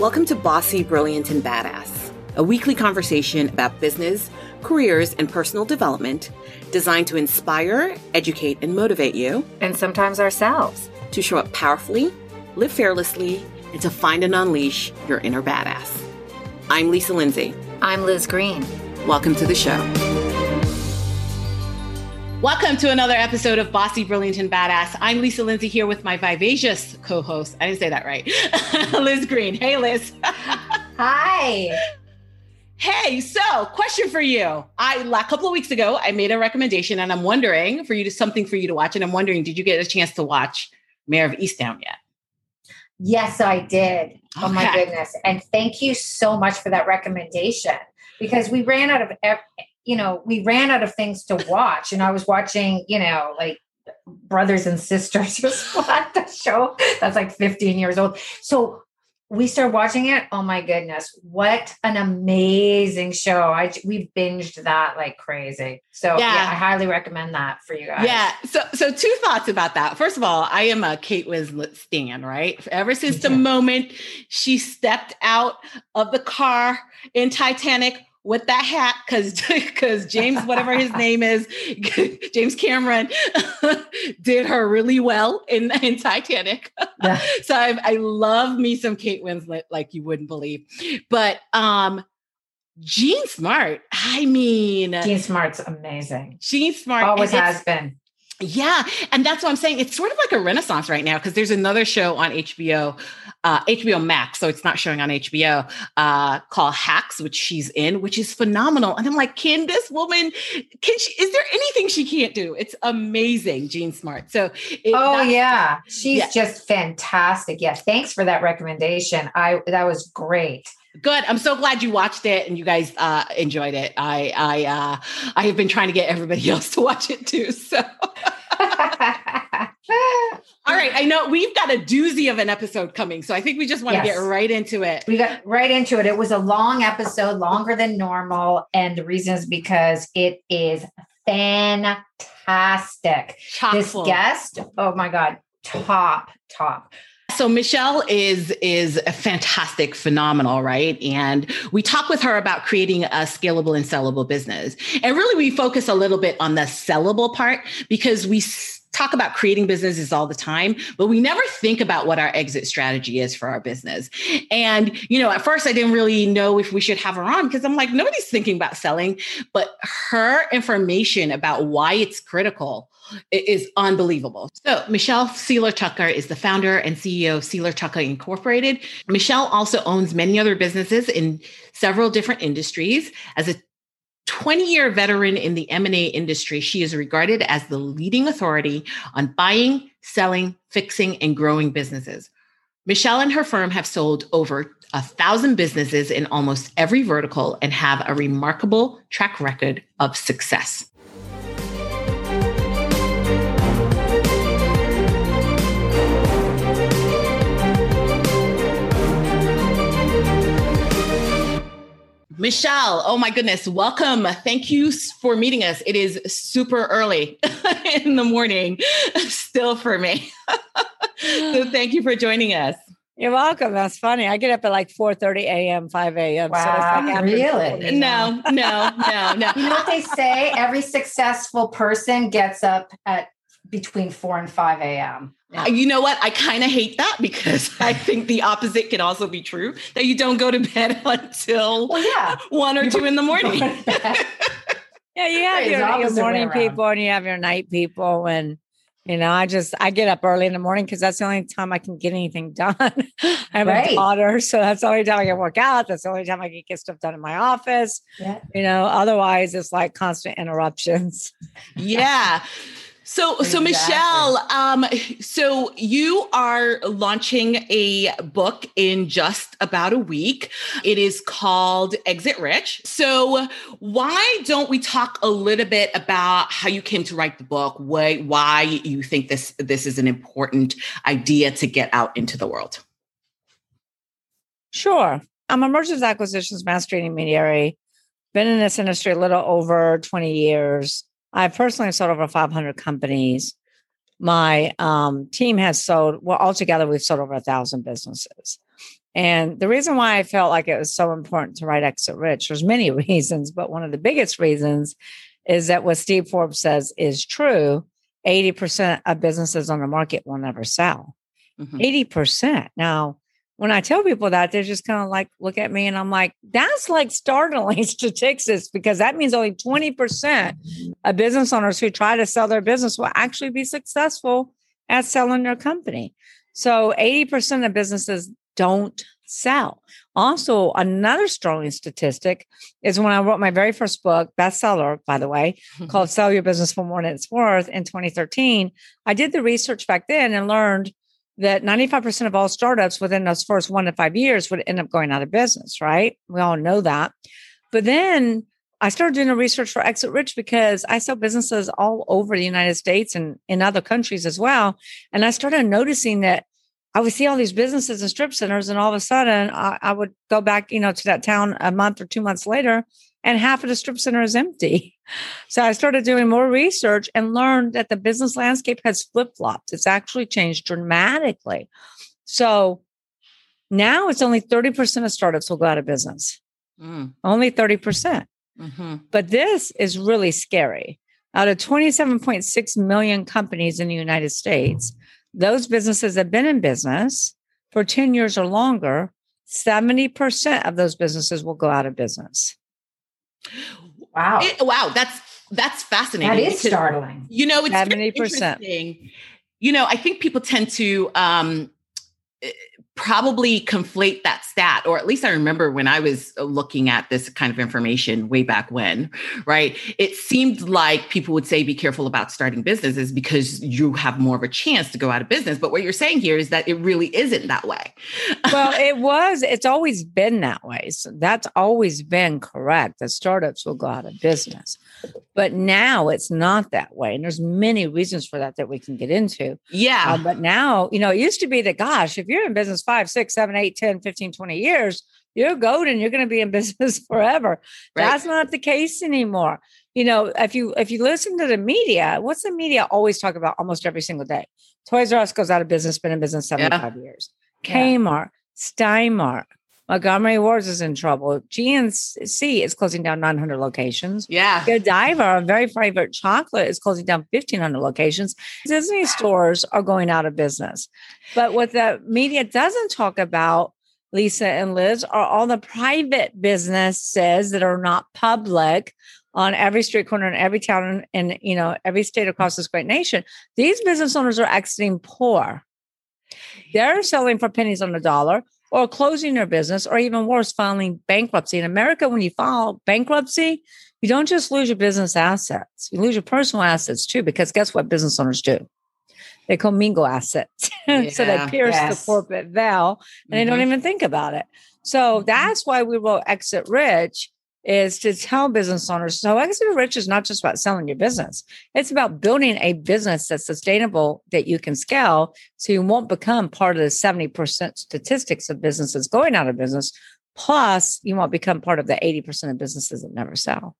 Welcome to Bossy, Brilliant, and Badass, a weekly conversation about business, careers, and personal development designed to inspire, educate, and motivate you. And sometimes ourselves. To show up powerfully, live fearlessly, and to find and unleash your inner badass. I'm Lisa Lindsay. I'm Liz Green. Welcome to the show. Welcome to another episode of Bossy, Brilliant, and Badass. I'm Lisa Lindsay here with my vivacious co host. I didn't say that right. Liz Green. Hey, Liz. Hi. Hey, so question for you. I a couple of weeks ago I made a recommendation and I'm wondering for you to something for you to watch. And I'm wondering, did you get a chance to watch Mare of Easttown yet? Yes, I did. Okay. Oh my goodness. And thank you so much for that recommendation because we ran out of you know, we ran out of things to watch. And I was watching, you know, like brothers and sisters was what the show that's like 15 years old. So we started watching it. Oh my goodness, what an amazing show! I we binged that like crazy. So yeah. yeah. I highly recommend that for you guys. Yeah. So so two thoughts about that. First of all, I am a Kate Winslet stan, right? Ever since the moment she stepped out of the car in Titanic with that hat because because James, whatever his name is, James Cameron, did her really well in in Titanic. Yeah. so I, I love me some Kate Winslet like you wouldn't believe, but um. Jean Smart. I mean, Jean Smart's amazing. Jean Smart always has been. Yeah. And that's what I'm saying. It's sort of like a renaissance right now because there's another show on HBO, uh, HBO Max. So it's not showing on HBO, uh, called Hacks, which she's in, which is phenomenal. And I'm like, can this woman, can she, is there anything she can't do? It's amazing, Jean Smart. So, it, oh, yeah. She's yeah. just fantastic. Yeah. Thanks for that recommendation. I, that was great. Good. I'm so glad you watched it and you guys uh, enjoyed it. I I uh, I have been trying to get everybody else to watch it too. So. All right, I know we've got a doozy of an episode coming, so I think we just want yes. to get right into it. We got right into it. It was a long episode, longer than normal, and the reason is because it is fantastic. Chock this full. guest, oh my god, top top. So Michelle is is a fantastic, phenomenal, right? And we talk with her about creating a scalable and sellable business. And really we focus a little bit on the sellable part because we talk about creating businesses all the time, but we never think about what our exit strategy is for our business. And, you know, at first I didn't really know if we should have her on because I'm like, nobody's thinking about selling, but her information about why it's critical is unbelievable. So, Michelle Seiler Tucker is the founder and CEO of Seiler Tucker Incorporated. Michelle also owns many other businesses in several different industries. As a 20 year veteran in the M&A industry, she is regarded as the leading authority on buying, selling, fixing, and growing businesses. Michelle and her firm have sold over a thousand businesses in almost every vertical and have a remarkable track record of success. Michelle, oh my goodness, welcome. Thank you for meeting us. It is super early in the morning, still for me. so thank you for joining us. You're welcome. That's funny. I get up at like 4 30 a.m., 5 a.m. Wow, so like really? No, no, no, no. You know what they say? Every successful person gets up at between 4 and 5 a.m. Yeah. You know what? I kind of hate that because I think the opposite can also be true that you don't go to bed until well, yeah. one or two in the morning. yeah, you have your, your morning people and you have your night people. And, you know, I just, I get up early in the morning because that's the only time I can get anything done. I have right. a daughter. So that's the only time I can work out. That's the only time I can get stuff done in my office. Yeah. You know, otherwise it's like constant interruptions. Yeah. So, exactly. so Michelle, um, so you are launching a book in just about a week. It is called Exit Rich. So, why don't we talk a little bit about how you came to write the book? Why, why you think this this is an important idea to get out into the world? Sure, I'm a mergers acquisitions master intermediary. Been in this industry a little over 20 years I personally sold over 500 companies. My um, team has sold, well, altogether, we've sold over a thousand businesses. And the reason why I felt like it was so important to write Exit Rich, there's many reasons, but one of the biggest reasons is that what Steve Forbes says is true 80% of businesses on the market will never sell. Mm-hmm. 80%. Now, when I tell people that, they're just kind of like, look at me. And I'm like, that's like startling statistics because that means only 20% of business owners who try to sell their business will actually be successful at selling their company. So 80% of businesses don't sell. Also, another strong statistic is when I wrote my very first book, bestseller, by the way, mm-hmm. called Sell Your Business for More Than It's Worth in 2013. I did the research back then and learned that 95% of all startups within those first one to five years would end up going out of business, right? We all know that. But then I started doing the research for Exit Rich because I sell businesses all over the United States and in other countries as well. And I started noticing that I would see all these businesses and strip centers, and all of a sudden I, I, would go back, you know, to that town a month or two months later, and half of the strip center is empty. So I started doing more research and learned that the business landscape has flip flopped. It's actually changed dramatically. So now it's only 30% of startups will go out of business. Mm. Only 30%. mm-hmm. But this is really scary. Out of 27.6 million companies in the United States, those businesses have been in business for 10 years or longer, 70% of those businesses will go out of business. Wow. It, wow. That's, that's fascinating. That is startling. You know, it's 70%. interesting. You know, I think people tend to, um, probably conflate that stat, or at least I remember when I was looking at this kind of information way back when, right? It seemed like people would say, be careful about starting businesses because you have more of a chance to go out of business. But what you're saying here is that it really isn't that way. well, it was, it's always been that way. So that's always been correct that startups will go out of business. But now it's not that way. And there's many reasons for that that we can get into. Yeah. Uh, but now, you know, it used to be that, gosh, if you're in business five, six, seven, eight, 10, 15, 20 years, you're golden. You're going to be in business forever. Right. That's not the case anymore. You know, if you if you listen to the media, what's the media always talk about almost every single day? Toys R Us goes out of business, been in business 75 yeah. years. Kmart, yeah. Steinmart, Montgomery Wards is in trouble. GNC is closing down 900 locations. Yeah. Godiva, our very favorite chocolate, is closing down 1,500 locations. Disney stores are going out of business. But what the media doesn't talk about, Lisa and Liz, are all the private businesses that are not public on every street corner in every town and you know every state across this great nation. These business owners are exiting poor. They're selling for pennies on the dollar or closing their business, or even worse, filing bankruptcy. In America, when you file bankruptcy, you don't just lose your business assets, you lose your personal assets too, because guess what business owners do? They commingle assets. Yeah, so they pierce yes. the corporate veil and mm-hmm. they don't mm-hmm. even think about it. So mm-hmm. that's why we wrote Exit Rich is to tell business owners so exit rich is not just about selling your business. It's about building a business that's sustainable that you can scale so you won't become part of the 70% statistics of businesses going out of business plus you won't become part of the 80% of businesses that never sell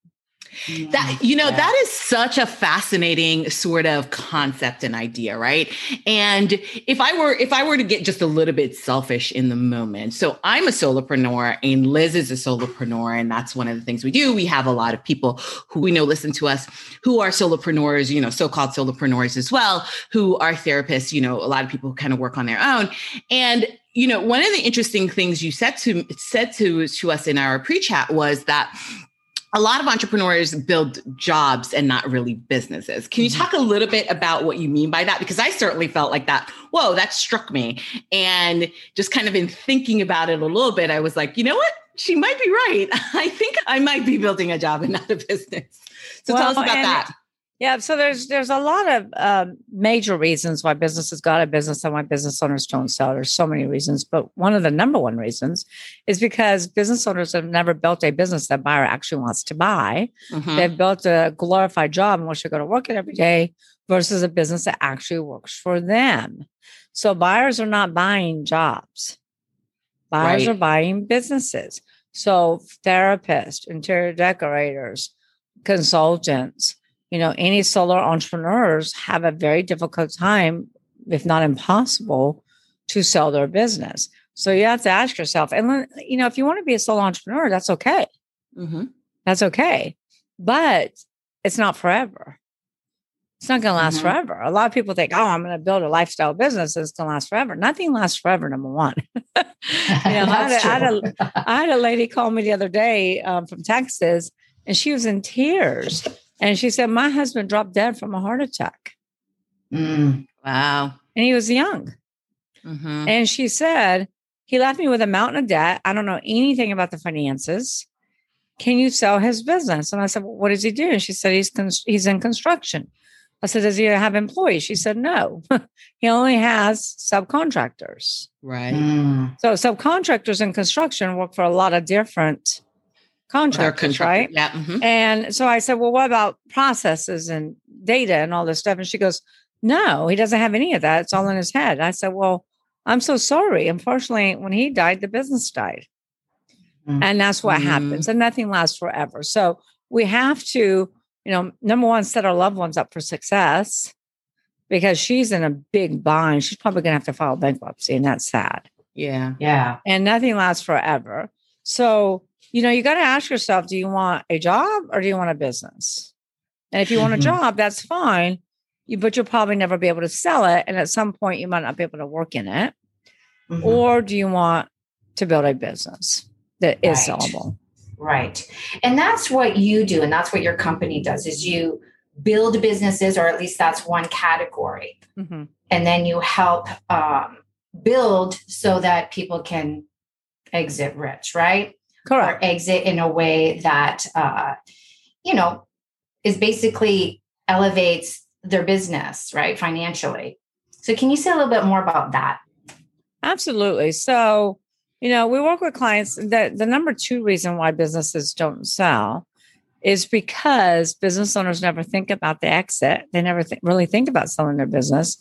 Mm. that you know yeah. that is such a fascinating sort of concept and idea right? And if i were if i were to get just a little bit selfish in the moment so i'm a solopreneur and liz is a solopreneur and that's one of the things we do. We have a lot of people who we know listen to us who are solopreneurs you know so-called solopreneurs as well who are therapists you know a lot of people who kind of work on their own. And you know one of the interesting things you said to said to to us in our pre-chat was that a lot of entrepreneurs build jobs and not really businesses. Can you mm-hmm. talk a little bit about what you mean by that? Because I certainly felt like that. Whoa, that struck me. And just kind of in thinking about it a little bit, I was like, you know what? She might be right. I think I might be building a job and not a business. So well, tell us about that. Yeah, so there's there's a lot of um, major reasons why businesses got a business and why business owners don't sell. There's so many reasons, but one of the number one reasons is because business owners have never built a business that buyer actually wants to buy. Mm-hmm. They've built a glorified job in which they go to work it every day versus a business that actually works for them. So buyers are not buying jobs; buyers right. are buying businesses. So therapists, interior decorators, consultants you know, any solar entrepreneurs have a very difficult time, if not impossible, to sell their business. So you have to ask yourself, and you know, if you want to be a solo entrepreneur, that's okay. Mm-hmm. That's okay, but it's not forever. It's not going to last mm-hmm. forever. A lot of people think, "Oh, I'm going to build a lifestyle business that's going to last forever." Nothing lasts forever. Number one, you know, I, had a, I, had a, I, had a lady call me the other day um, from Texas, and she was in tears, and she said, "My husband dropped dead from a heart attack." Mm, wow, and he was young. Mm-hmm. And she said, "He left me with a mountain of debt. I don't know anything about the finances." Can you sell his business? And I said, well, what does he do? And she said, he's, he's in construction. I said, Does he have employees? She said, No, he only has subcontractors. Right. Mm. So subcontractors in construction work for a lot of different contractors, right? Yeah. Mm-hmm. And so I said, Well, what about processes and data and all this stuff? And she goes, No, he doesn't have any of that. It's all in his head. I said, Well, I'm so sorry. Unfortunately, when he died, the business died. Mm-hmm. And that's what mm-hmm. happens. And nothing lasts forever. So we have to you know, number one, set our loved ones up for success because she's in a big bind. She's probably going to have to file bankruptcy, and that's sad. Yeah. Yeah. And nothing lasts forever. So, you know, you got to ask yourself do you want a job or do you want a business? And if you want a mm-hmm. job, that's fine. You, but you'll probably never be able to sell it. And at some point, you might not be able to work in it. Mm-hmm. Or do you want to build a business that is right. sellable? Right. And that's what you do. And that's what your company does is you build businesses, or at least that's one category. Mm-hmm. And then you help um, build so that people can exit rich, right? Correct. Or exit in a way that, uh, you know, is basically elevates their business, right? Financially. So, can you say a little bit more about that? Absolutely. So, you know, we work with clients that the number two reason why businesses don't sell is because business owners never think about the exit. They never th- really think about selling their business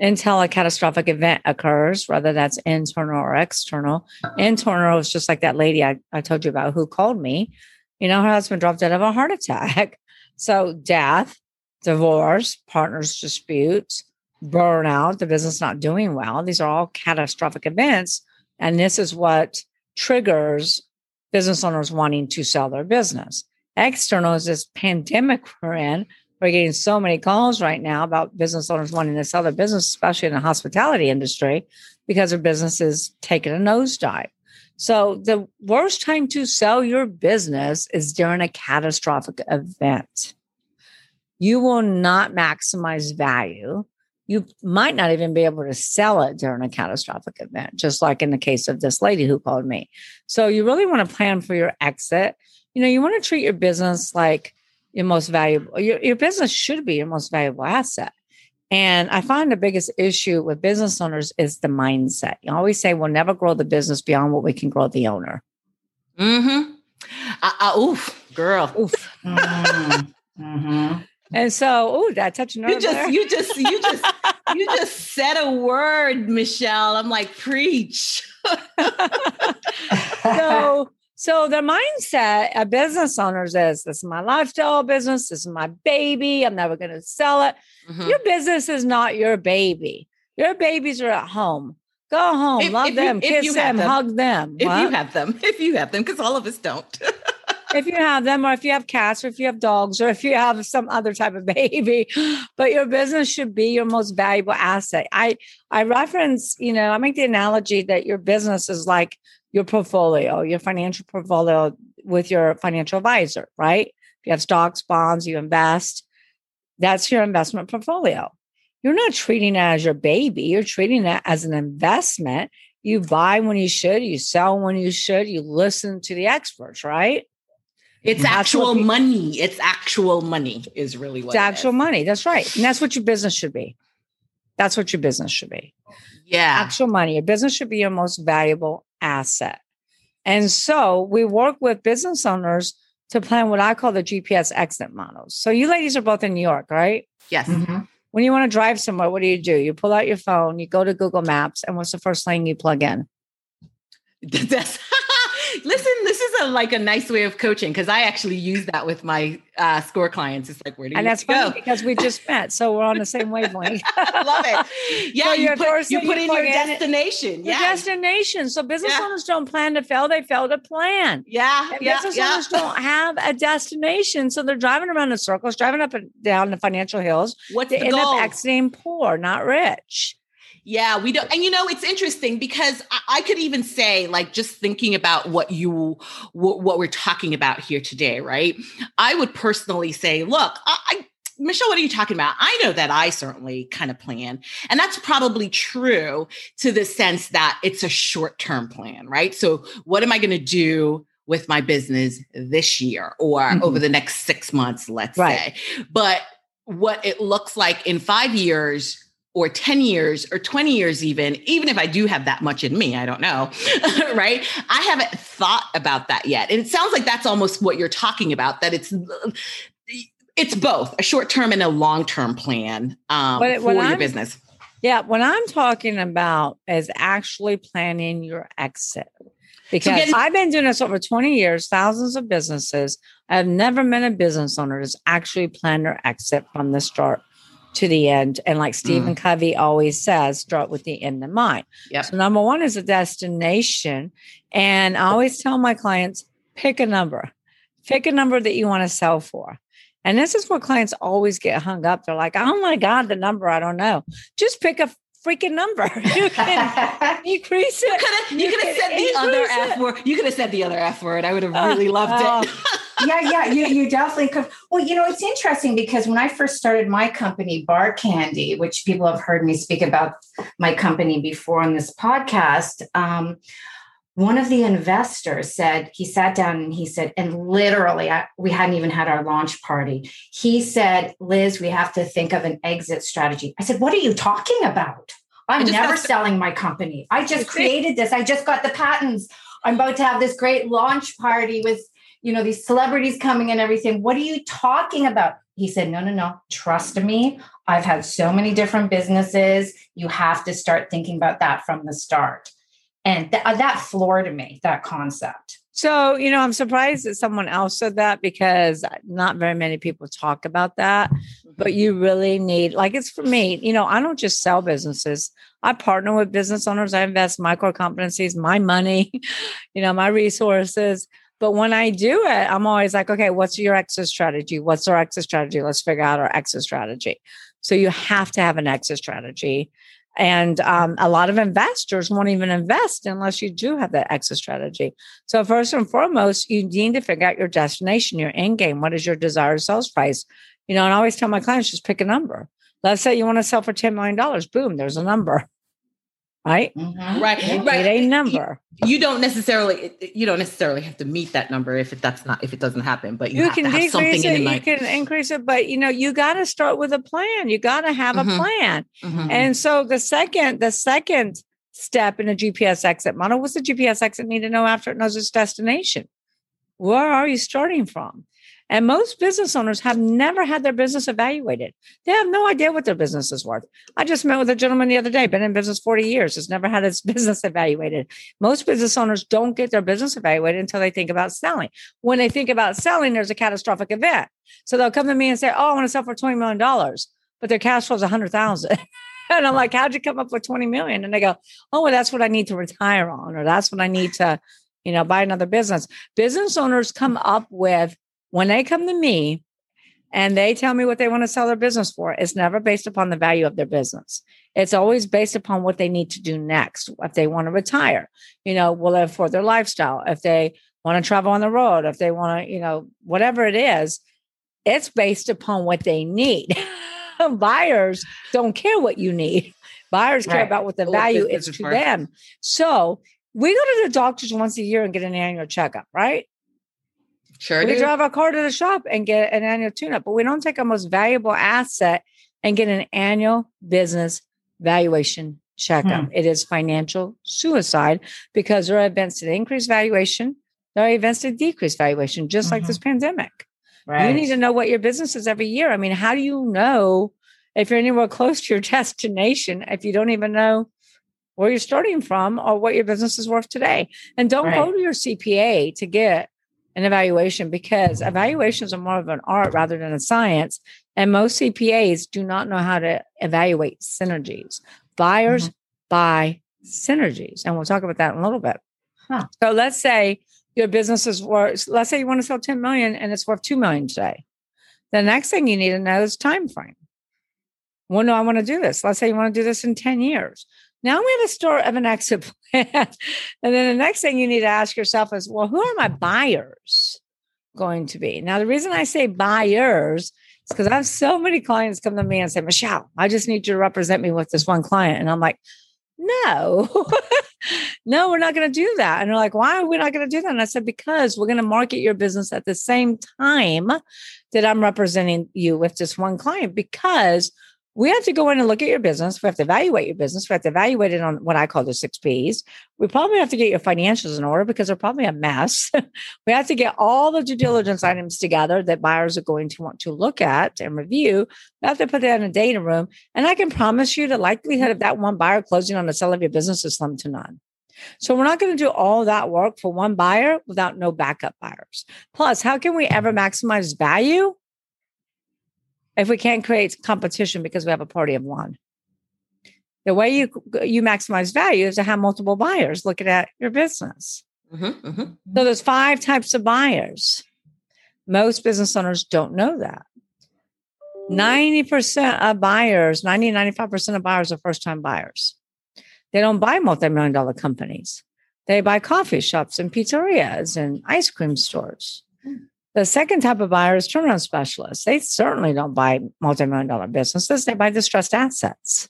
until a catastrophic event occurs, whether that's internal or external. Internal is just like that lady I, I told you about who called me. You know, her husband dropped dead of a heart attack. So, death, divorce, partners disputes, burnout, the business not doing well. These are all catastrophic events and this is what triggers business owners wanting to sell their business. External is this pandemic we're in. We're getting so many calls right now about business owners wanting to sell their business, especially in the hospitality industry, because their business is taking a nosedive. So the worst time to sell your business is during a catastrophic event. You will not maximize value you might not even be able to sell it during a catastrophic event, just like in the case of this lady who called me. So you really want to plan for your exit. You know, you want to treat your business like your most valuable, your, your business should be your most valuable asset. And I find the biggest issue with business owners is the mindset. You always say we'll never grow the business beyond what we can grow the owner. Mm-hmm. Uh, uh, oof, girl. Oof. Mm-hmm. mm-hmm. And so, oh, that touch you just, there? you just, you just, you just said a word, Michelle. I'm like, preach. so, so the mindset of business owners is this is my lifestyle business. This is my baby. I'm never going to sell it. Mm-hmm. Your business is not your baby. Your babies are at home. Go home, if, love if them, you, kiss them, them, hug them. If what? you have them, if you have them, because all of us don't. if you have them, or if you have cats, or if you have dogs, or if you have some other type of baby, but your business should be your most valuable asset. I I reference, you know, I make the analogy that your business is like your portfolio, your financial portfolio with your financial advisor, right? If you have stocks, bonds, you invest, that's your investment portfolio. You're not treating it as your baby, you're treating it as an investment. You buy when you should, you sell when you should, you listen to the experts, right? It's actual people, money. It's actual money is really what it's actual money. That's right. And that's what your business should be. That's what your business should be. Yeah. Actual money. Your business should be your most valuable asset. And so we work with business owners to plan what I call the GPS exit models. So you ladies are both in New York, right? Yes. Mm-hmm. When you want to drive somewhere, what do you do? You pull out your phone, you go to Google Maps, and what's the first lane you plug in? That's listen, this is a like a nice way of coaching because I actually use that with my uh, score clients. It's like where do you and that's go? because we just met, so we're on the same wavelength. Love it. Yeah, so you, put, you put in your destination. Yeah, destination. So business yeah. owners don't plan to fail; they fail to plan. Yeah, and yeah. Business yeah. owners don't have a destination, so they're driving around in circles, driving up and down the financial hills. What's they the end goal? up exiting poor, not rich. Yeah, we don't. And you know, it's interesting because I, I, could even say, like, just thinking about what you, what, what, we're talking about here today, right? I would personally say, look, I, I Michelle, what are you talking about? I know that I certainly kind of plan. And that's probably true to the sense that it's a short term plan, right? So, what am I going to do with my business this year or mm-hmm. over the next six months, let's right. say? But what it looks like in five years or 10 years or 20 years even even if i do have that much in me i don't know right? I haven't thought about that yet. And it sounds like that's almost what you're talking about that it's it's both a short term and a long term plan um, but for your I'm, business. Yeah what i'm talking about is actually planning your exit. Because so getting- I've been doing this over 20 years, thousands of businesses. I've never met a business owner that's actually planned their exit from the start to the end. And like Stephen mm. Covey always says, start with the end in mind. Yep. So number one is a destination. And I always tell my clients, pick a number. Pick a number that you want to sell for. And this is what clients always get hung up. They're like, oh my God, the number, I don't know. Just pick a freaking number. You can decrease it. You could have said the other F word. You could have said the other F word. I would have really uh, loved uh, it. yeah, yeah, you, you definitely could. Well, you know, it's interesting because when I first started my company, Bar Candy, which people have heard me speak about my company before on this podcast, um, one of the investors said he sat down and he said and literally I, we hadn't even had our launch party. He said liz we have to think of an exit strategy. I said what are you talking about? I'm never to- selling my company. I just created this. I just got the patents. I'm about to have this great launch party with you know these celebrities coming and everything. What are you talking about? He said no no no. Trust me. I've had so many different businesses. You have to start thinking about that from the start and th- uh, that floored me that concept so you know i'm surprised that someone else said that because not very many people talk about that but mm-hmm. you really need like it's for me you know i don't just sell businesses i partner with business owners i invest my core competencies my money you know my resources but when I do it, I'm always like, okay, what's your exit strategy? What's our exit strategy? Let's figure out our exit strategy. So you have to have an exit strategy. And um, a lot of investors won't even invest unless you do have that exit strategy. So first and foremost, you need to figure out your destination, your end game. What is your desired sales price? You know, and I always tell my clients, just pick a number. Let's say you want to sell for $10 million. Boom, there's a number right? Mm-hmm. Right, you right. A number. You, you, don't necessarily you don't necessarily have to meet that number if it, that's not if it doesn't happen. But you, you can decrease it. You can increase it, but you know you got to start with a plan. You got to have mm-hmm. a plan. Mm-hmm. And so the second the second step in a GPS exit model, what's the GPS exit need to know after it knows its destination? Where are you starting from? And most business owners have never had their business evaluated. They have no idea what their business is worth. I just met with a gentleman the other day, been in business 40 years, has never had his business evaluated. Most business owners don't get their business evaluated until they think about selling. When they think about selling, there's a catastrophic event. So they'll come to me and say, Oh, I want to sell for $20 million, but their cash flow is 100,000. and I'm like, How'd you come up with 20 million? And they go, Oh, well, that's what I need to retire on, or that's what I need to, you know, buy another business. Business owners come up with when they come to me and they tell me what they want to sell their business for, it's never based upon the value of their business. It's always based upon what they need to do next. If they want to retire, you know, will it for their lifestyle? If they want to travel on the road, if they want to, you know, whatever it is, it's based upon what they need. Buyers don't care what you need. Buyers right. care about what the value is to them. So we go to the doctors once a year and get an annual checkup, right? Sure. We do. drive our car to the shop and get an annual tune up, but we don't take our most valuable asset and get an annual business valuation checkup. Hmm. It is financial suicide because there are events that increase valuation, there are events that decrease valuation, just mm-hmm. like this mm-hmm. pandemic. Right. You need to know what your business is every year. I mean, how do you know if you're anywhere close to your destination if you don't even know where you're starting from or what your business is worth today. And don't right. go to your CPA to get an evaluation because evaluations are more of an art rather than a science. And most CPAs do not know how to evaluate synergies. Buyers mm-hmm. buy synergies. And we'll talk about that in a little bit. Huh. So let's say your business is worth, let's say you want to sell 10 million and it's worth 2 million today. The next thing you need to know is time frame. When do I want to do this? Let's say you want to do this in 10 years. Now we have a store of an exit plan. and then the next thing you need to ask yourself is, well, who are my buyers going to be? Now, the reason I say buyers is because I have so many clients come to me and say, Michelle, I just need you to represent me with this one client. And I'm like, no, no, we're not going to do that. And they're like, why are we not going to do that? And I said, because we're going to market your business at the same time that I'm representing you with just one client because we have to go in and look at your business. We have to evaluate your business. We have to evaluate it on what I call the six P's. We probably have to get your financials in order because they're probably a mess. we have to get all the due diligence items together that buyers are going to want to look at and review. We have to put that in a data room. And I can promise you the likelihood of that one buyer closing on the sale of your business is slim to none. So we're not going to do all that work for one buyer without no backup buyers. Plus, how can we ever maximize value if we can't create competition because we have a party of one. The way you you maximize value is to have multiple buyers looking at your business. Mm-hmm, mm-hmm. So there's five types of buyers. Most business owners don't know that. 90% of buyers, 90, 95% of buyers are first time buyers. They don't buy multi million dollar companies. They buy coffee shops and pizzerias and ice cream stores. The second type of buyer is turnaround specialists. They certainly don't buy multi-million dollar businesses. They buy distressed assets.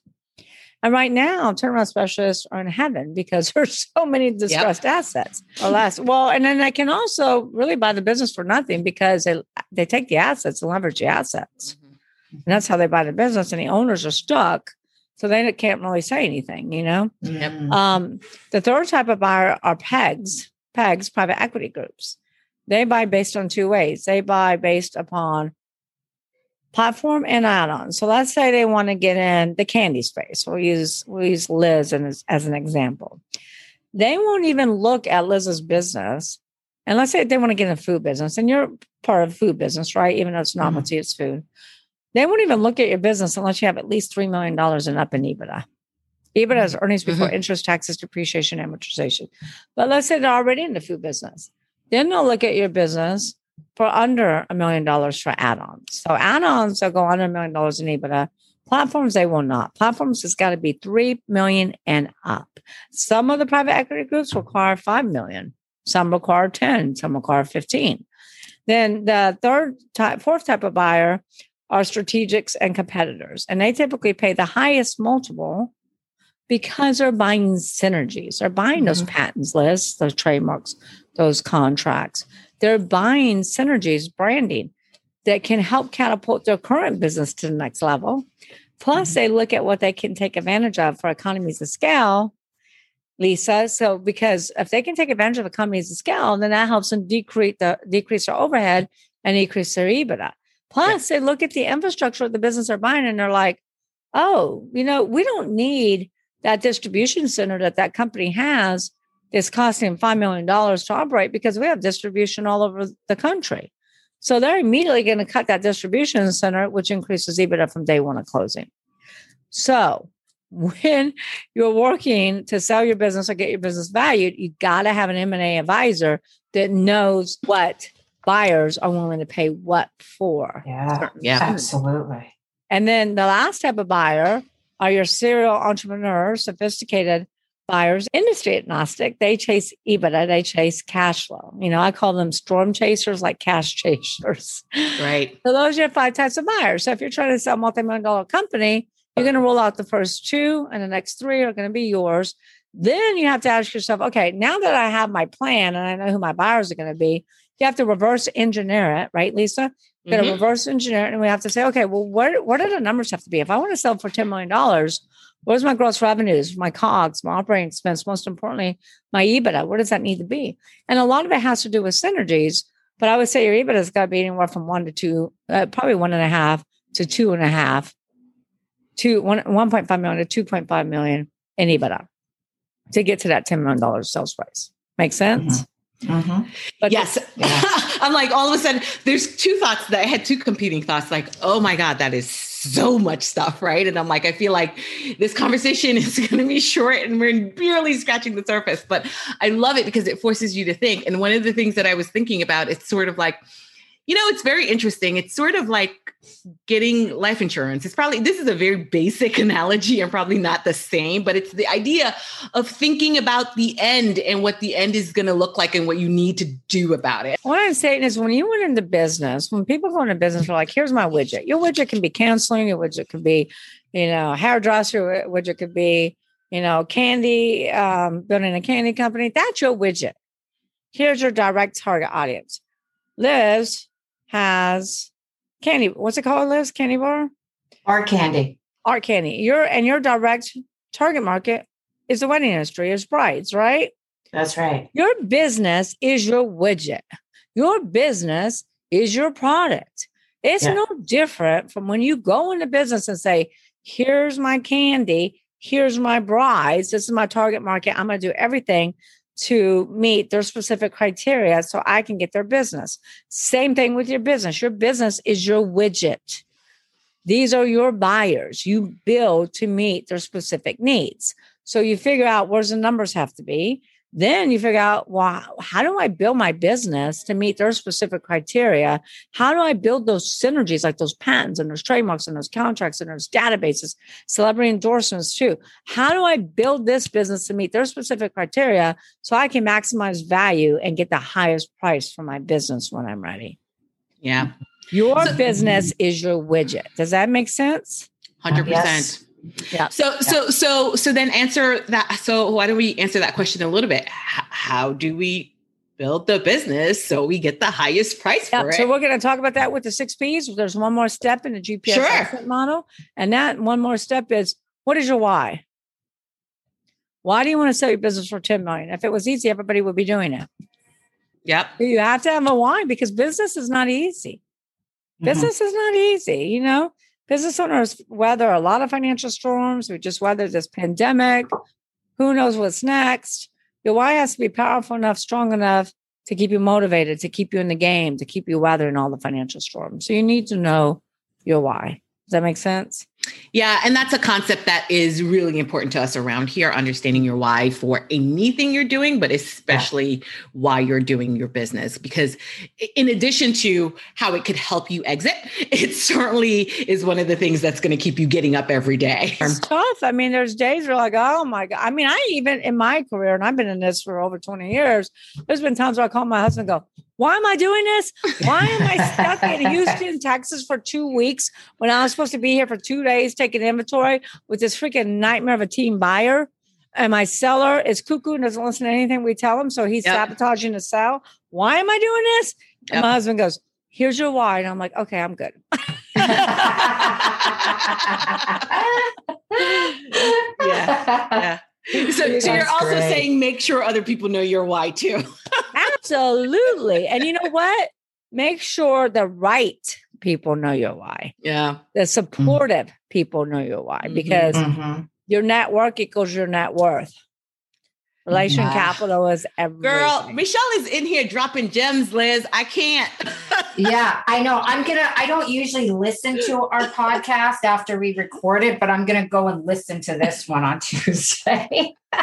And right now, turnaround specialists are in heaven because there's so many distressed yep. assets. Alas, well, and then they can also really buy the business for nothing because they they take the assets and leverage the assets, mm-hmm. and that's how they buy the business. And the owners are stuck, so they can't really say anything. You know. Yep. Um, the third type of buyer are pegs, pegs, private equity groups. They buy based on two ways. They buy based upon platform and add-ons. So let's say they want to get in the candy space. We'll use we'll use Liz as, as an example. They won't even look at Liz's business. And let's say they want to get in the food business, and you're part of food business, right? Even though it's novelty, mm-hmm. it's food. They won't even look at your business unless you have at least $3 million in up in EBITDA. EBITDA is earnings before mm-hmm. interest, taxes, depreciation, amortization. But let's say they're already in the food business. Then they'll look at your business for under a million dollars for add-ons. So add-ons will go under a million dollars in EBITDA. Platforms, they will not. Platforms has got to be three million and up. Some of the private equity groups require five million. Some require 10, some require 15. Then the third type, fourth type of buyer are strategics and competitors. And they typically pay the highest multiple because they're buying synergies. They're buying mm-hmm. those patents lists, those trademarks, those contracts. They're buying synergies, branding that can help catapult their current business to the next level. Plus, mm-hmm. they look at what they can take advantage of for economies of scale, Lisa. So, because if they can take advantage of economies of scale, then that helps them decrease the decrease their overhead and increase their EBITDA. Plus, yeah. they look at the infrastructure of the business they're buying and they're like, oh, you know, we don't need that distribution center that that company has is costing $5 million to operate because we have distribution all over the country. So they're immediately going to cut that distribution center, which increases EBITDA from day one of closing. So when you're working to sell your business or get your business valued, you got to have an M&A advisor that knows what buyers are willing to pay what for. Yeah, yeah, absolutely. And then the last type of buyer are your serial entrepreneurs, sophisticated buyers, industry agnostic. They chase EBITDA, they chase cash flow. You know, I call them storm chasers, like cash chasers. Right. So those are your five types of buyers. So if you're trying to sell a multi-million dollar company, you're going to roll out the first two, and the next three are going to be yours. Then you have to ask yourself, okay, now that I have my plan and I know who my buyers are going to be, you have to reverse engineer it, right, Lisa? Going to mm-hmm. reverse engineer it, and we have to say, okay, well, what what do the numbers have to be? If I want to sell for ten million dollars, Where's my gross revenues, my COGS, my operating expense, most importantly, my EBITDA? What does that need to be? And a lot of it has to do with synergies. But I would say your EBITDA has got to be anywhere from one to two, uh, probably one and a half to two and a half, to one, 1.5 million to 2.5 million in EBITDA. to get to that $10 million sales price. Make sense? Mm-hmm. Mm-hmm. But yes. Yeah. I'm like, all of a sudden, there's two thoughts that I had two competing thoughts like, oh my God, that is so much stuff, right? And I'm like, I feel like this conversation is going to be short and we're barely scratching the surface, but I love it because it forces you to think. And one of the things that I was thinking about, it's sort of like, you know, it's very interesting. It's sort of like getting life insurance. It's probably, this is a very basic analogy and probably not the same, but it's the idea of thinking about the end and what the end is going to look like and what you need to do about it. What I'm saying is when you went into business, when people go into business, they're like, here's my widget. Your widget can be counseling, your widget could be, you know, hairdresser, widget could be, you know, candy, um, building a candy company. That's your widget. Here's your direct target audience. Liz, has candy. What's it called, Liz? Candy bar? Art candy. Art candy. Your and your direct target market is the wedding industry, is brides, right? That's right. Your business is your widget. Your business is your product. It's yeah. no different from when you go into business and say, here's my candy, here's my brides, this is my target market. I'm going to do everything to meet their specific criteria so I can get their business. Same thing with your business. Your business is your widget. These are your buyers. You build to meet their specific needs. So you figure out where's the numbers have to be. Then you figure out, well, how do I build my business to meet their specific criteria? How do I build those synergies, like those patents and those trademarks and those contracts and those databases, celebrity endorsements too? How do I build this business to meet their specific criteria so I can maximize value and get the highest price for my business when I'm ready? Yeah. Your so, business is your widget. Does that make sense? 100%. Yes. Yeah. So yeah. so so so then answer that. So why don't we answer that question a little bit? H- how do we build the business so we get the highest price yeah, for it? So we're going to talk about that with the six P's. There's one more step in the GPS sure. model, and that one more step is what is your why? Why do you want to sell your business for 10 million? If it was easy, everybody would be doing it. Yep. You have to have a why because business is not easy. Mm-hmm. Business is not easy, you know business owners weather a lot of financial storms. We just weathered this pandemic. Who knows what's next? Your why has to be powerful enough, strong enough to keep you motivated, to keep you in the game, to keep you weathering all the financial storms. So you need to know your why. Does that make sense? Yeah, and that's a concept that is really important to us around here, understanding your why for anything you're doing, but especially yeah. why you're doing your business. Because in addition to how it could help you exit, it certainly is one of the things that's going to keep you getting up every day. It's tough. I mean, there's days where like, oh my God. I mean, I even in my career, and I've been in this for over 20 years, there's been times where I call my husband and go, why am I doing this? Why am I stuck in Houston, Texas for two weeks when I was supposed to be here for two days taking inventory with this freaking nightmare of a team buyer? And my seller is cuckoo and doesn't listen to anything we tell him. So he's yep. sabotaging the sale. Why am I doing this? Yep. And my husband goes, Here's your why. And I'm like, Okay, I'm good. yeah. Yeah. So, so you're also great. saying make sure other people know your why too. Absolutely. And you know what? Make sure the right people know your why. Yeah. The supportive mm-hmm. people know your why mm-hmm. because mm-hmm. your network equals your net worth. Relation yeah. capital is everything. Girl, Michelle is in here dropping gems, Liz. I can't. yeah, I know. I'm gonna. I don't usually listen to our podcast after we record it, but I'm gonna go and listen to this one on Tuesday.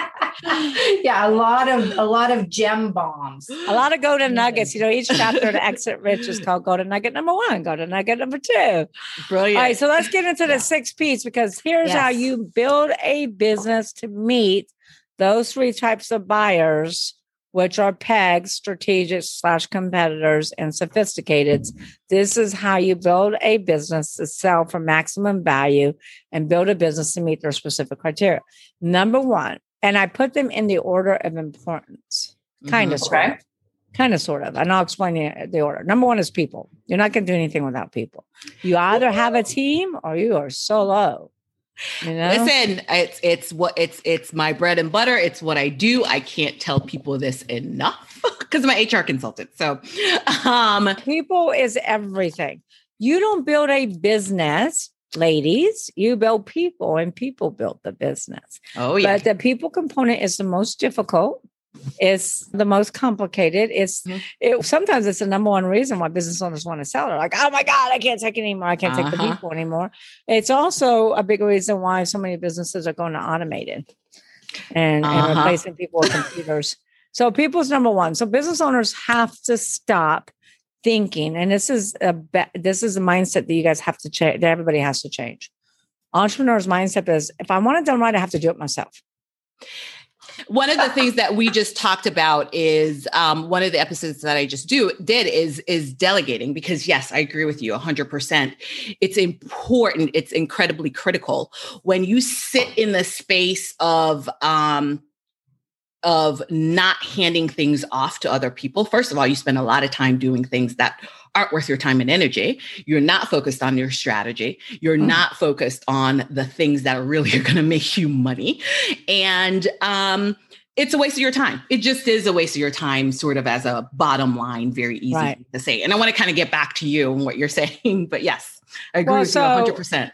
yeah, a lot of a lot of gem bombs. A lot of golden nuggets. You know, each chapter to Exit Rich is called golden nugget number one, golden nugget number two. Brilliant. All right, so let's get into the yeah. six P's because here's yes. how you build a business to meet those three types of buyers, which are pegs, strategic slash competitors, and sophisticated, this is how you build a business to sell for maximum value and build a business to meet their specific criteria. Number one, and I put them in the order of importance, kind mm-hmm. of, sort of. Kind of, sort of. And I'll explain the, the order. Number one is people. You're not going to do anything without people. You either have a team or you are solo. You know? Listen, it's it's what it's it's my bread and butter. It's what I do. I can't tell people this enough because I'm an HR consultant. So, um, people is everything. You don't build a business ladies, you build people and people build the business. Oh, yeah. But the people component is the most difficult. It's the most complicated. It's mm-hmm. it, sometimes it's the number one reason why business owners want to sell. They're like, oh my God, I can't take anymore. I can't uh-huh. take the uh-huh. people anymore. It's also a big reason why so many businesses are going to automated and, uh-huh. and replacing people with computers. So people's number one. So business owners have to stop thinking, and this is a this is a mindset that you guys have to change. That everybody has to change. Entrepreneurs' mindset is: if I want it done right, I have to do it myself. One of the things that we just talked about is um, one of the episodes that I just do did is is delegating because yes, I agree with you 100%. It's important, it's incredibly critical when you sit in the space of um, of not handing things off to other people. First of all, you spend a lot of time doing things that aren't worth your time and energy. You're not focused on your strategy. You're mm. not focused on the things that are really are going to make you money. And um, it's a waste of your time. It just is a waste of your time, sort of as a bottom line, very easy right. to say. And I want to kind of get back to you and what you're saying. But yes, I agree well, with so- you 100%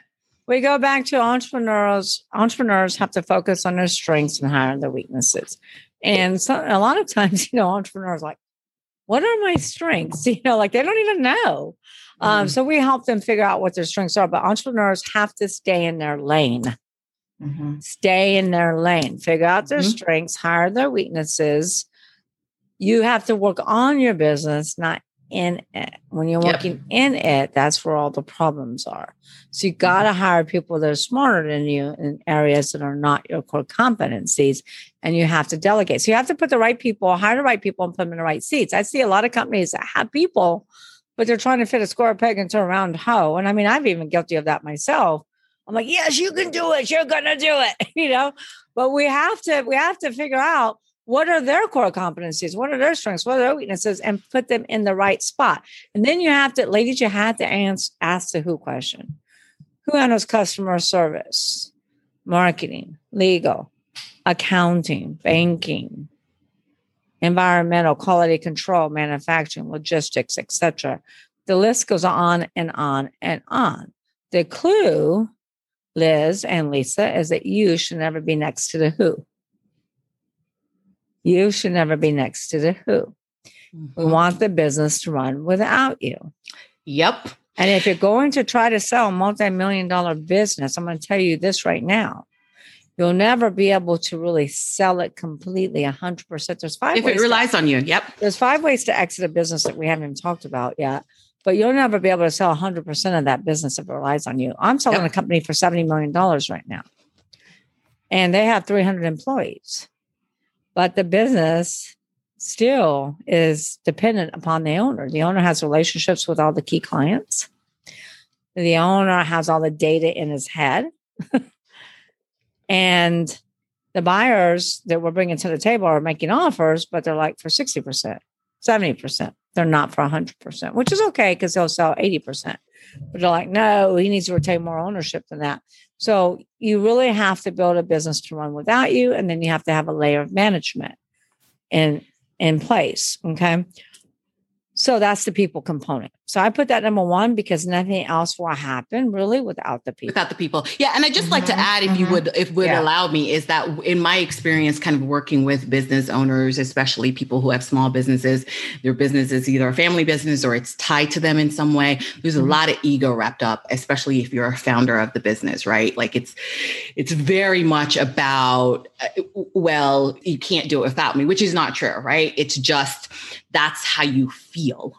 we go back to entrepreneurs entrepreneurs have to focus on their strengths and hire their weaknesses and so a lot of times you know entrepreneurs like what are my strengths you know like they don't even know um, mm-hmm. um, so we help them figure out what their strengths are but entrepreneurs have to stay in their lane mm-hmm. stay in their lane figure out their mm-hmm. strengths hire their weaknesses you have to work on your business not in it. When you're yep. working in it, that's where all the problems are. So you got to mm-hmm. hire people that are smarter than you in areas that are not your core competencies, and you have to delegate. So you have to put the right people, hire the right people, and put them in the right seats. I see a lot of companies that have people, but they're trying to fit a square peg into a round hole. And I mean, I've even guilty of that myself. I'm like, yes, you can do it. You're gonna do it, you know. But we have to we have to figure out what are their core competencies? What are their strengths? What are their weaknesses? And put them in the right spot. And then you have to, ladies, you have to ask, ask the who question. Who handles customer service, marketing, legal, accounting, banking, environmental, quality control, manufacturing, logistics, etc. The list goes on and on and on. The clue, Liz and Lisa, is that you should never be next to the who. You should never be next to the who. Mm-hmm. We want the business to run without you. Yep. And if you're going to try to sell a multi-million dollar business, I'm going to tell you this right now. You'll never be able to really sell it completely 100%. There's five if it relies to, on you. Yep. There's five ways to exit a business that we haven't even talked about yet. But you'll never be able to sell 100% of that business if it relies on you. I'm selling yep. a company for $70 million right now. And they have 300 employees but the business still is dependent upon the owner. The owner has relationships with all the key clients. The owner has all the data in his head. and the buyers that we're bringing to the table are making offers, but they're like for 60%, 70%. They're not for 100%, which is okay because they'll sell 80%. But they're like, no, he needs to retain more ownership than that. So you really have to build a business to run without you, and then you have to have a layer of management in in place. Okay. So that's the people component. So I put that number one because nothing else will happen really without the people. Without the people. Yeah. And I just mm-hmm, like to mm-hmm, add, if mm-hmm. you would, if would yeah. allow me, is that in my experience, kind of working with business owners, especially people who have small businesses, their business is either a family business or it's tied to them in some way. There's mm-hmm. a lot of ego wrapped up, especially if you're a founder of the business, right? Like it's, it's very much about, uh, well, you can't do it without me, which is not true, right? It's just, that's how you feel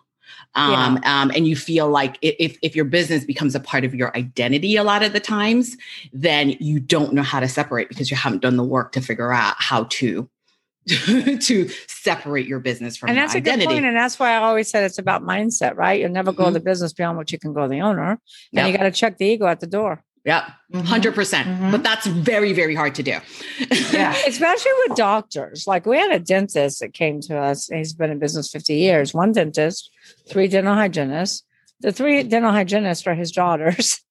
um, yeah. um, and you feel like if, if your business becomes a part of your identity a lot of the times, then you don't know how to separate because you haven't done the work to figure out how to to separate your business from and that's identity. a good point and that's why i always said it's about mindset right you'll never grow mm-hmm. the business beyond what you can grow the owner and yep. you got to check the ego at the door yeah, 100%. Mm-hmm. percent mm hmm But that's very, very hard to do. yeah. Especially with doctors. Like we had a dentist that came to us. He's been in business 50 years. One dentist, three dental hygienists. The three dental hygienists are his daughters.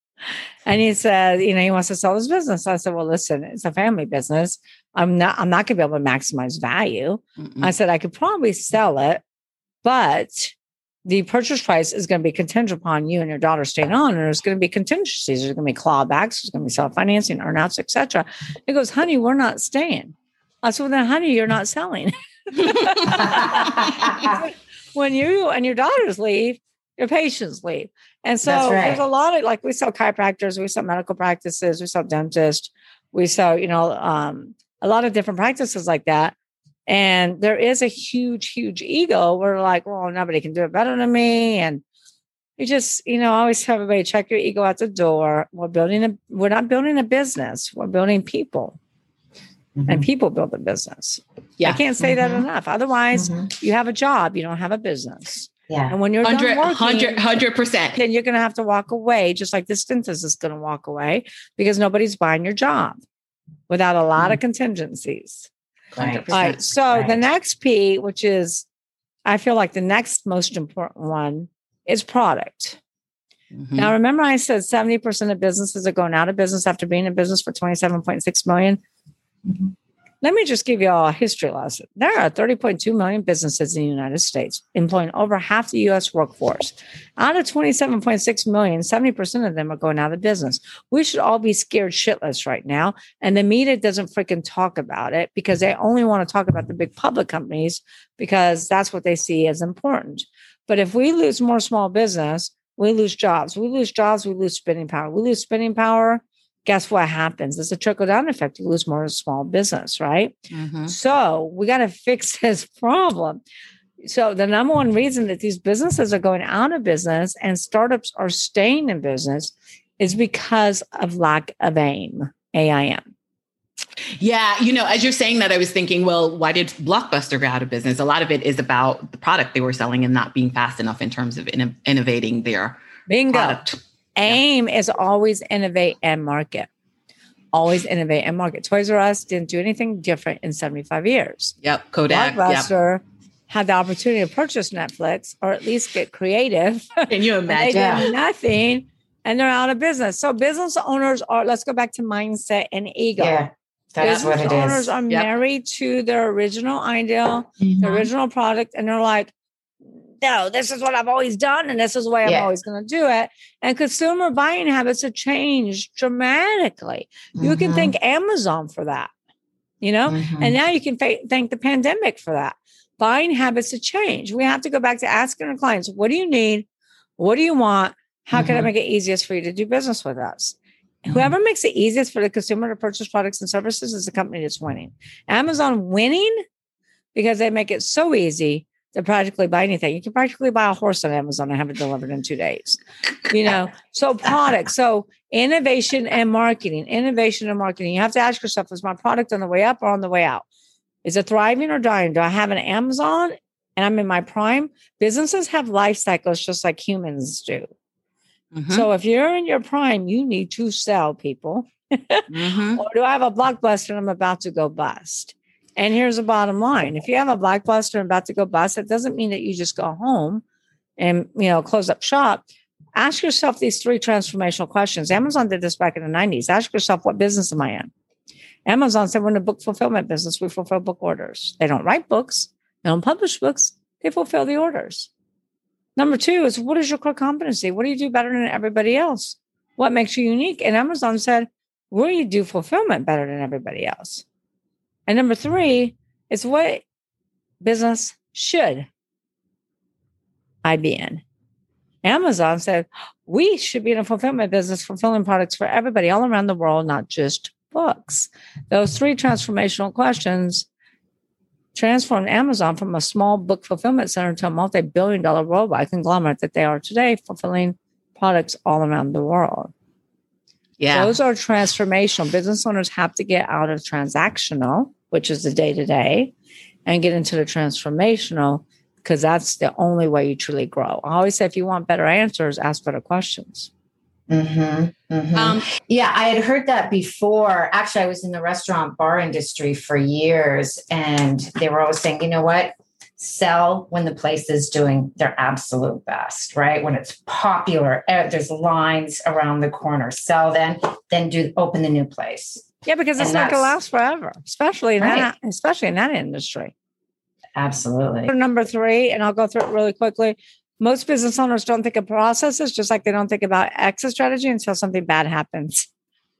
And he said, you know, he wants to sell his business. I said, well, listen, it's a family business. I'm not, I'm not going to be able to maximize value. Mm-mm. I said, I could probably sell it, but the purchase price is going to be contingent upon you and your daughter staying on, and there's going to be contingencies. There's going to be clawbacks. There's going to be self financing, earnouts, etc. It goes, "Honey, we're not staying." I said, "Well, then, honey, you're not selling." when you and your daughters leave, your patients leave, and so right. there's a lot of like we sell chiropractors, we sell medical practices, we sell dentists, we sell you know um, a lot of different practices like that. And there is a huge, huge ego. We're like, well, nobody can do it better than me. And you just, you know, always have everybody check your ego out the door. We're building a, we're not building a business. We're building people. Mm-hmm. And people build a business. Yeah. I can't say mm-hmm. that enough. Otherwise, mm-hmm. you have a job, you don't have a business. Yeah. And when you're 100, done working, 100 percent, then you're going to have to walk away, just like this dentist is going to walk away because nobody's buying your job without a lot of mm-hmm. contingencies. Right. All right. So right. the next P, which is, I feel like the next most important one, is product. Mm-hmm. Now, remember, I said 70% of businesses are going out of business after being in business for 27.6 million? Mm-hmm. Let me just give you all a history lesson. There are 30.2 million businesses in the United States, employing over half the US workforce. Out of 27.6 million, 70% of them are going out of business. We should all be scared shitless right now. And the media doesn't freaking talk about it because they only want to talk about the big public companies because that's what they see as important. But if we lose more small business, we lose jobs. We lose jobs, we lose spending power. We lose spending power, guess what happens? It's a trickle down effect. You lose more small business, right? Mm-hmm. So we got to fix this problem. So the number one reason that these businesses are going out of business and startups are staying in business is because of lack of aim, AIM. Yeah, you know, as you're saying that, I was thinking, well, why did Blockbuster go out of business? A lot of it is about the product they were selling and not being fast enough in terms of in- innovating their Bingo. product. Aim yeah. is always innovate and market. Always innovate and market. Toys R Us didn't do anything different in 75 years. Yep. Kodak. Blockbuster yep. had the opportunity to purchase Netflix or at least get creative. Can you imagine? they did nothing and they're out of business. So business owners are, let's go back to mindset and ego. Yeah. That's business what it owners is. are yep. married to their original ideal, mm-hmm. the original product, and they're like, no, this is what I've always done, and this is the way I'm always going to do it. And consumer buying habits have changed dramatically. Mm-hmm. You can mm-hmm. thank Amazon for that, you know, mm-hmm. and now you can fa- thank the pandemic for that. Buying habits have changed. We have to go back to asking our clients, what do you need? What do you want? How can I mm-hmm. make it easiest for you to do business with us? Mm-hmm. Whoever makes it easiest for the consumer to purchase products and services is the company that's winning. Amazon winning because they make it so easy to practically buy anything. You can practically buy a horse on Amazon and have it delivered in two days. You know, so products, so innovation and marketing, innovation and marketing. You have to ask yourself: Is my product on the way up or on the way out? Is it thriving or dying? Do I have an Amazon and I'm in my prime? Businesses have life cycles just like humans do. Mm-hmm. So if you're in your prime, you need to sell people. mm-hmm. or do I have a blockbuster and I'm about to go bust? And here's the bottom line. If you have a blockbuster and about to go bust, it doesn't mean that you just go home and you know close up shop. Ask yourself these three transformational questions. Amazon did this back in the 90s. Ask yourself, what business am I in? Amazon said we're in the book fulfillment business. We fulfill book orders. They don't write books, they don't publish books, they fulfill the orders. Number two is what is your core competency? What do you do better than everybody else? What makes you unique? And Amazon said, where you do fulfillment better than everybody else. And number three is what business should I be in? Amazon said, we should be in a fulfillment business, fulfilling products for everybody all around the world, not just books. Those three transformational questions transformed Amazon from a small book fulfillment center to a multi billion dollar worldwide conglomerate that they are today, fulfilling products all around the world. Yeah. Those are transformational. Business owners have to get out of transactional, which is the day to day, and get into the transformational because that's the only way you truly grow. I always say if you want better answers, ask better questions. Mm-hmm, mm-hmm. Um, yeah, I had heard that before. Actually, I was in the restaurant bar industry for years, and they were always saying, you know what? Sell when the place is doing their absolute best, right? When it's popular, eh, there's lines around the corner. Sell then, then do open the new place. Yeah, because it's and not going to last forever, especially in right. that, especially in that industry. Absolutely. Number three, and I'll go through it really quickly. most business owners don't think of processes just like they don't think about exit strategy until something bad happens.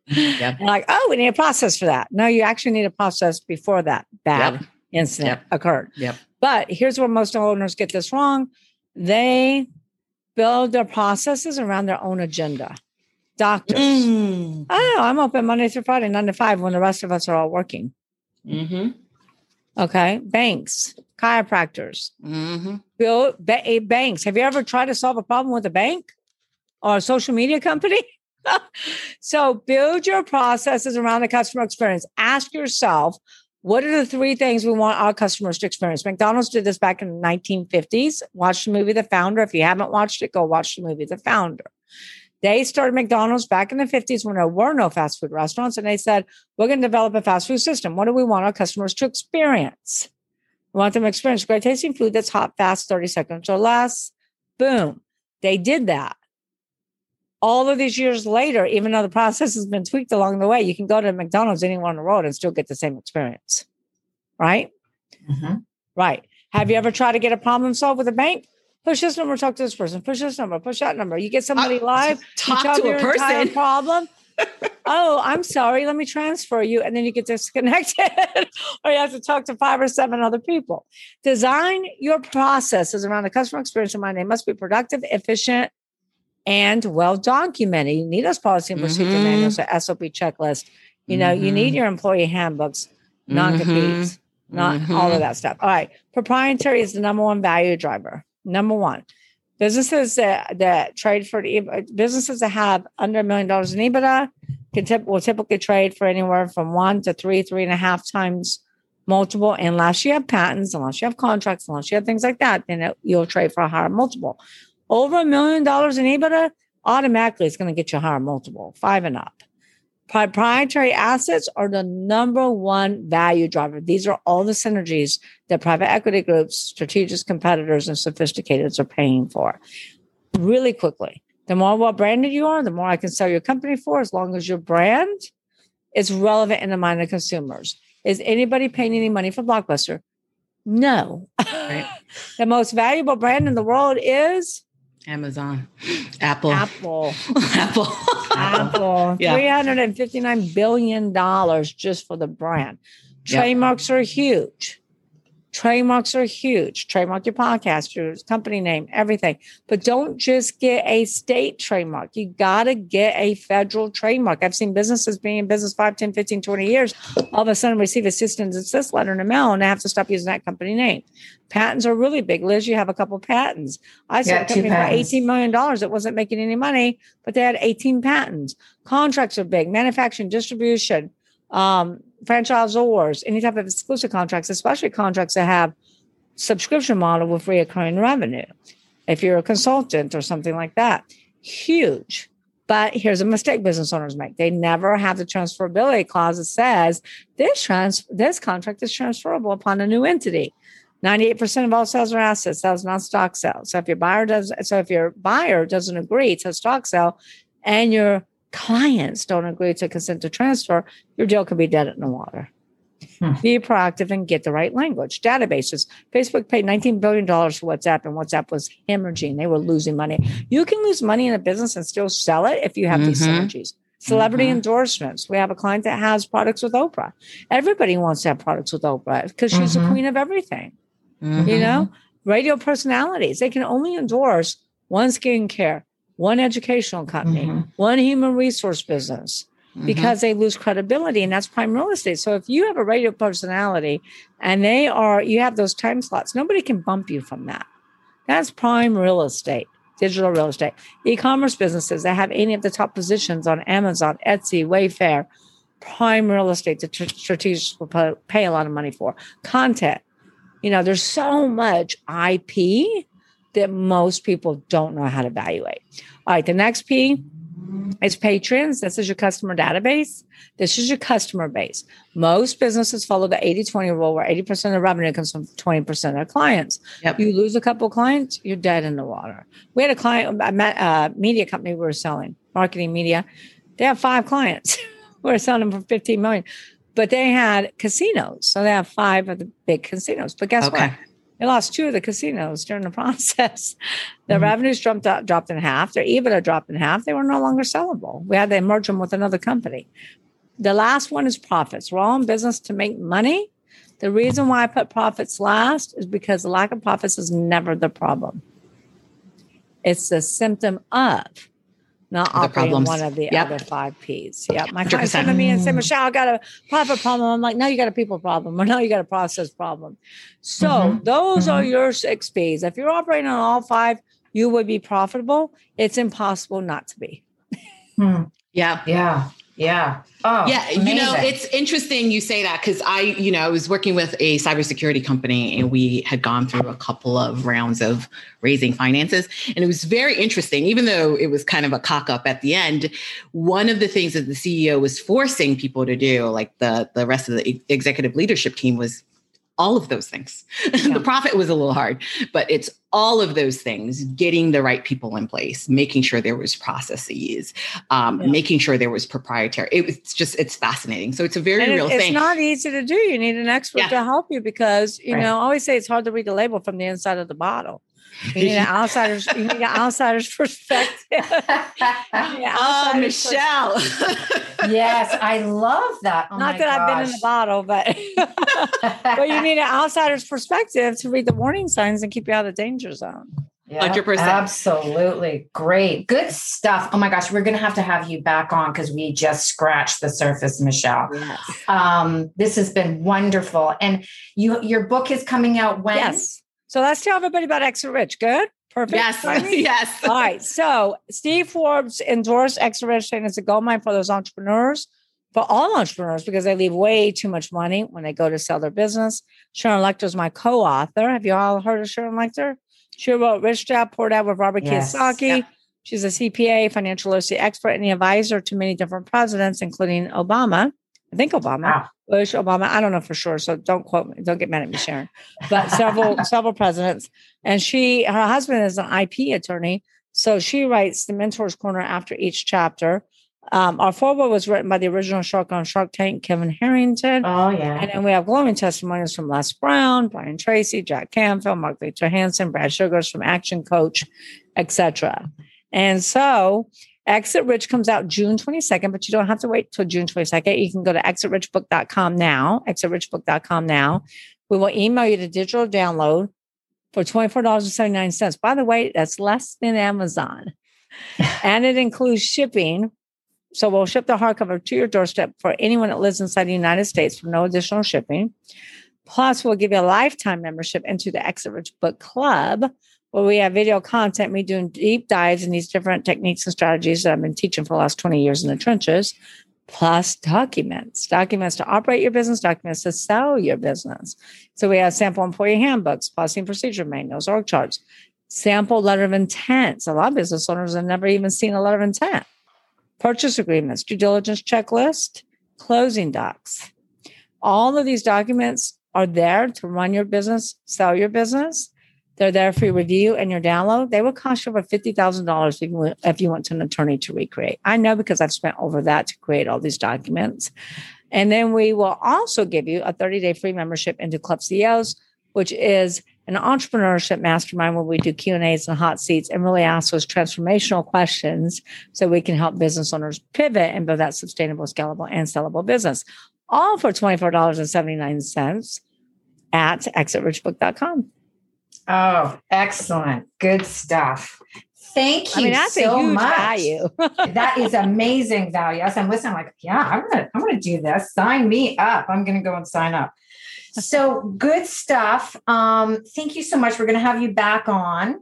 Yep. like, oh, we need a process for that. No, you actually need a process before that bad yep. Incident yep. occurred. Yep. But here's where most owners get this wrong. They build their processes around their own agenda. Doctors. Mm. Oh, I'm open Monday through Friday, nine to five, when the rest of us are all working. Mm-hmm. Okay. Banks, chiropractors, mm-hmm. build ba- eh, banks. Have you ever tried to solve a problem with a bank or a social media company? so build your processes around the customer experience. Ask yourself, what are the three things we want our customers to experience? McDonald's did this back in the 1950s. Watch the movie The Founder. If you haven't watched it, go watch the movie The Founder. They started McDonald's back in the 50s when there were no fast food restaurants. And they said, we're going to develop a fast food system. What do we want our customers to experience? We want them to experience great tasting food that's hot, fast, 30 seconds or less. Boom. They did that. All of these years later, even though the process has been tweaked along the way, you can go to McDonald's anywhere on the road and still get the same experience. Right? Mm-hmm. Right. Have you ever tried to get a problem solved with a bank? push this number, talk to this person, push this number, push that number. You get somebody uh, live, talk to a person. Problem. oh, I'm sorry. Let me transfer you. And then you get disconnected, or you have to talk to five or seven other people. Design your processes around the customer experience in mind. They must be productive, efficient, and well documented. You need those policy and procedure mm-hmm. manuals, so SOP checklist. You know, mm-hmm. you need mm-hmm. your employee handbooks, non competes, mm-hmm. not all of mm-hmm. that stuff. All right. Proprietary is the number one value driver. Number one, businesses that, that trade for businesses that have under a million dollars in EBITDA can tip, will typically trade for anywhere from one to three, three and a half times multiple. Unless you have patents, unless you have contracts, unless you have things like that, then it, you'll trade for a higher multiple. Over a million dollars in EBITDA, automatically it's going to get you a higher multiple, five and up. Proprietary assets are the number one value driver. These are all the synergies that private equity groups, strategic competitors, and sophisticateds are paying for. Really quickly, the more well branded you are, the more I can sell your company for, as long as your brand is relevant in the mind of consumers. Is anybody paying any money for Blockbuster? No. Right. the most valuable brand in the world is Amazon, Apple, Apple, Apple, Apple. yeah. Three hundred and fifty nine billion dollars just for the brand. Trademarks yep. are huge. Trademarks are huge. Trademark your podcast, your company name, everything. But don't just get a state trademark. You got to get a federal trademark. I've seen businesses being in business 5, 10, 15, 20 years, all of a sudden receive a cease and desist letter in the mail and they have to stop using that company name. Patents are really big. Liz, you have a couple patents. I sold yeah, a company for $18 million. It wasn't making any money, but they had 18 patents. Contracts are big. Manufacturing, distribution, um, franchisors, any type of exclusive contracts, especially contracts that have subscription model with recurring revenue. If you're a consultant or something like that, huge. But here's a mistake business owners make. They never have the transferability clause that says this trans this contract is transferable upon a new entity. 98% of all sales are assets. sales, not stock sales. So if your buyer does so if your buyer doesn't agree to a stock sale and your clients don't agree to consent to transfer, your deal could be dead in the water. Hmm. Be proactive and get the right language. Databases. Facebook paid $19 billion for WhatsApp, and WhatsApp was hemorrhaging. They were losing money. You can lose money in a business and still sell it if you have mm-hmm. these synergies. Celebrity mm-hmm. endorsements. We have a client that has products with Oprah. Everybody wants to have products with Oprah because she's mm-hmm. the queen of everything. You mm-hmm. know, radio personalities. They can only endorse one skincare, one educational company, mm-hmm. one human resource business mm-hmm. because they lose credibility and that's prime real estate. So if you have a radio personality and they are you have those time slots, nobody can bump you from that. That's prime real estate, digital real estate. E-commerce businesses that have any of the top positions on Amazon, Etsy, Wayfair, prime real estate that strategists will pay a lot of money for. Content. You know, there's so much IP that most people don't know how to evaluate. All right, the next P is patrons. This is your customer database. This is your customer base. Most businesses follow the 80 20 rule where 80% of revenue comes from 20% of their clients. Yep. You lose a couple clients, you're dead in the water. We had a client, a media company we were selling, marketing media. They have five clients. we are selling them for 15 million, but they had casinos. So they have five of the big casinos. But guess okay. what? They lost two of the casinos during the process. Their mm-hmm. revenues dropped, dropped in half. Their EBITDA dropped in half. They were no longer sellable. We had to merge them with another company. The last one is profits. We're all in business to make money. The reason why I put profits last is because the lack of profits is never the problem. It's the symptom of not the operating problems. one of the yep. other five P's. Yeah. My clients come to me and say, Michelle, I got a profit problem. I'm like, no, you got a people problem, or no, you got a process problem. So mm-hmm. those mm-hmm. are your six P's. If you're operating on all five, you would be profitable. It's impossible not to be. Hmm. Yeah. Yeah. Yeah. Oh, yeah. Amazing. You know, it's interesting you say that because I, you know, I was working with a cybersecurity company and we had gone through a couple of rounds of raising finances. And it was very interesting, even though it was kind of a cock up at the end. One of the things that the CEO was forcing people to do, like the, the rest of the executive leadership team, was all of those things. Yeah. the profit was a little hard, but it's all of those things getting the right people in place, making sure there was processes, um, yeah. making sure there was proprietary. It was just, it's fascinating. So it's a very and real it's thing. It's not easy to do. You need an expert yeah. to help you because, you right. know, I always say it's hard to read the label from the inside of the bottle. You need an outsider's. You need an outsider's perspective. oh, Michelle. yes, I love that. Oh Not that gosh. I've been in the bottle, but but you need an outsider's perspective to read the warning signs and keep you out of the danger zone. Yeah, 100%. Absolutely. Great. Good stuff. Oh my gosh, we're going to have to have you back on because we just scratched the surface, Michelle. Yes. Um, this has been wonderful. And you your book is coming out when? Yes. So let's tell everybody about Exit Rich. Good? Perfect. Yes. yes. All right. So Steve Forbes endorsed Exit Rich saying it's a gold mine for those entrepreneurs, for all entrepreneurs, because they leave way too much money when they go to sell their business. Sharon Lechter is my co-author. Have you all heard of Sharon Lechter? She wrote Rich Dad, Poor Dad with Robert yes. Kiyosaki. Yeah. She's a CPA, financial literacy expert, and the advisor to many different presidents, including Obama. I think Obama, wow. Bush, Obama. I don't know for sure, so don't quote me. Don't get mad at me, Sharon. But several several presidents, and she, her husband is an IP attorney, so she writes the Mentors Corner after each chapter. Um, our foreword was written by the original Shark on Shark Tank, Kevin Harrington. Oh yeah, and then we have glowing testimonies from Les Brown, Brian Tracy, Jack Canfield, Mark Victor Hansen, Brad Sugars from Action Coach, etc. And so Exit Rich comes out June 22nd, but you don't have to wait till June 22nd. You can go to exitrichbook.com now, exitrichbook.com now. We will email you the digital download for $24.79. By the way, that's less than Amazon. and it includes shipping. So we'll ship the hardcover to your doorstep for anyone that lives inside the United States for no additional shipping. Plus, we'll give you a lifetime membership into the Exit Rich Book Club, where we have video content, me doing deep dives in these different techniques and strategies that I've been teaching for the last 20 years in the trenches, plus documents, documents to operate your business, documents to sell your business. So we have sample employee handbooks, policy and procedure manuals, org charts, sample letter of intent. So a lot of business owners have never even seen a letter of intent, purchase agreements, due diligence checklist, closing docs. All of these documents are there to run your business, sell your business they're there for your review and your download. They will cost you over $50,000 if you went to an attorney to recreate. I know because I've spent over that to create all these documents. And then we will also give you a 30 day free membership into Club CEOs, which is an entrepreneurship mastermind where we do Q and A's and hot seats and really ask those transformational questions so we can help business owners pivot and build that sustainable, scalable, and sellable business. All for $24.79 at exitrichbook.com. Oh, excellent. Good stuff. Thank you I mean, that's so a huge much. value. that is amazing value. As I'm listening, I'm like, yeah, I'm gonna, I'm gonna do this. Sign me up. I'm gonna go and sign up. So good stuff. Um, thank you so much. We're gonna have you back on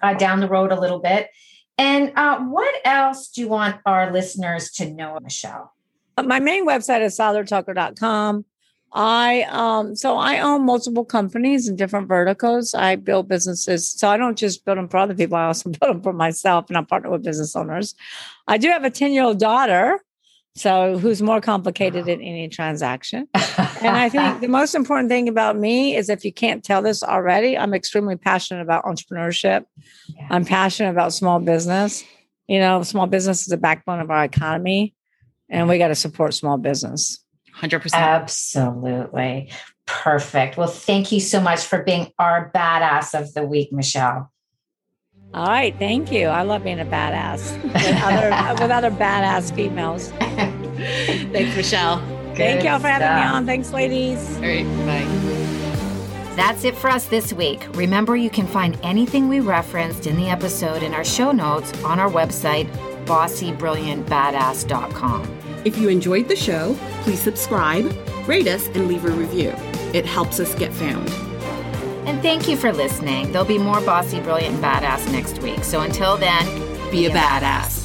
uh, down the road a little bit. And uh, what else do you want our listeners to know, Michelle? My main website is seilertucker.com. I um so I own multiple companies in different verticals. I build businesses. So I don't just build them for other people. I also build them for myself and I partner with business owners. I do have a 10-year-old daughter, so who's more complicated in any transaction. and I think the most important thing about me is if you can't tell this already, I'm extremely passionate about entrepreneurship. Yeah. I'm passionate about small business. You know, small business is the backbone of our economy and we got to support small business. 100%. Absolutely. Perfect. Well, thank you so much for being our badass of the week, Michelle. All right, thank you. I love being a badass with other with other badass females. Thanks, Michelle. Good Thank y'all for having me on. Thanks, ladies. All right, bye. That's it for us this week. Remember, you can find anything we referenced in the episode in our show notes on our website, bossybrilliantbadass.com. If you enjoyed the show, please subscribe, rate us, and leave a review. It helps us get found. And thank you for listening. There'll be more Bossy, Brilliant, Badass next week. So until then, be a badass.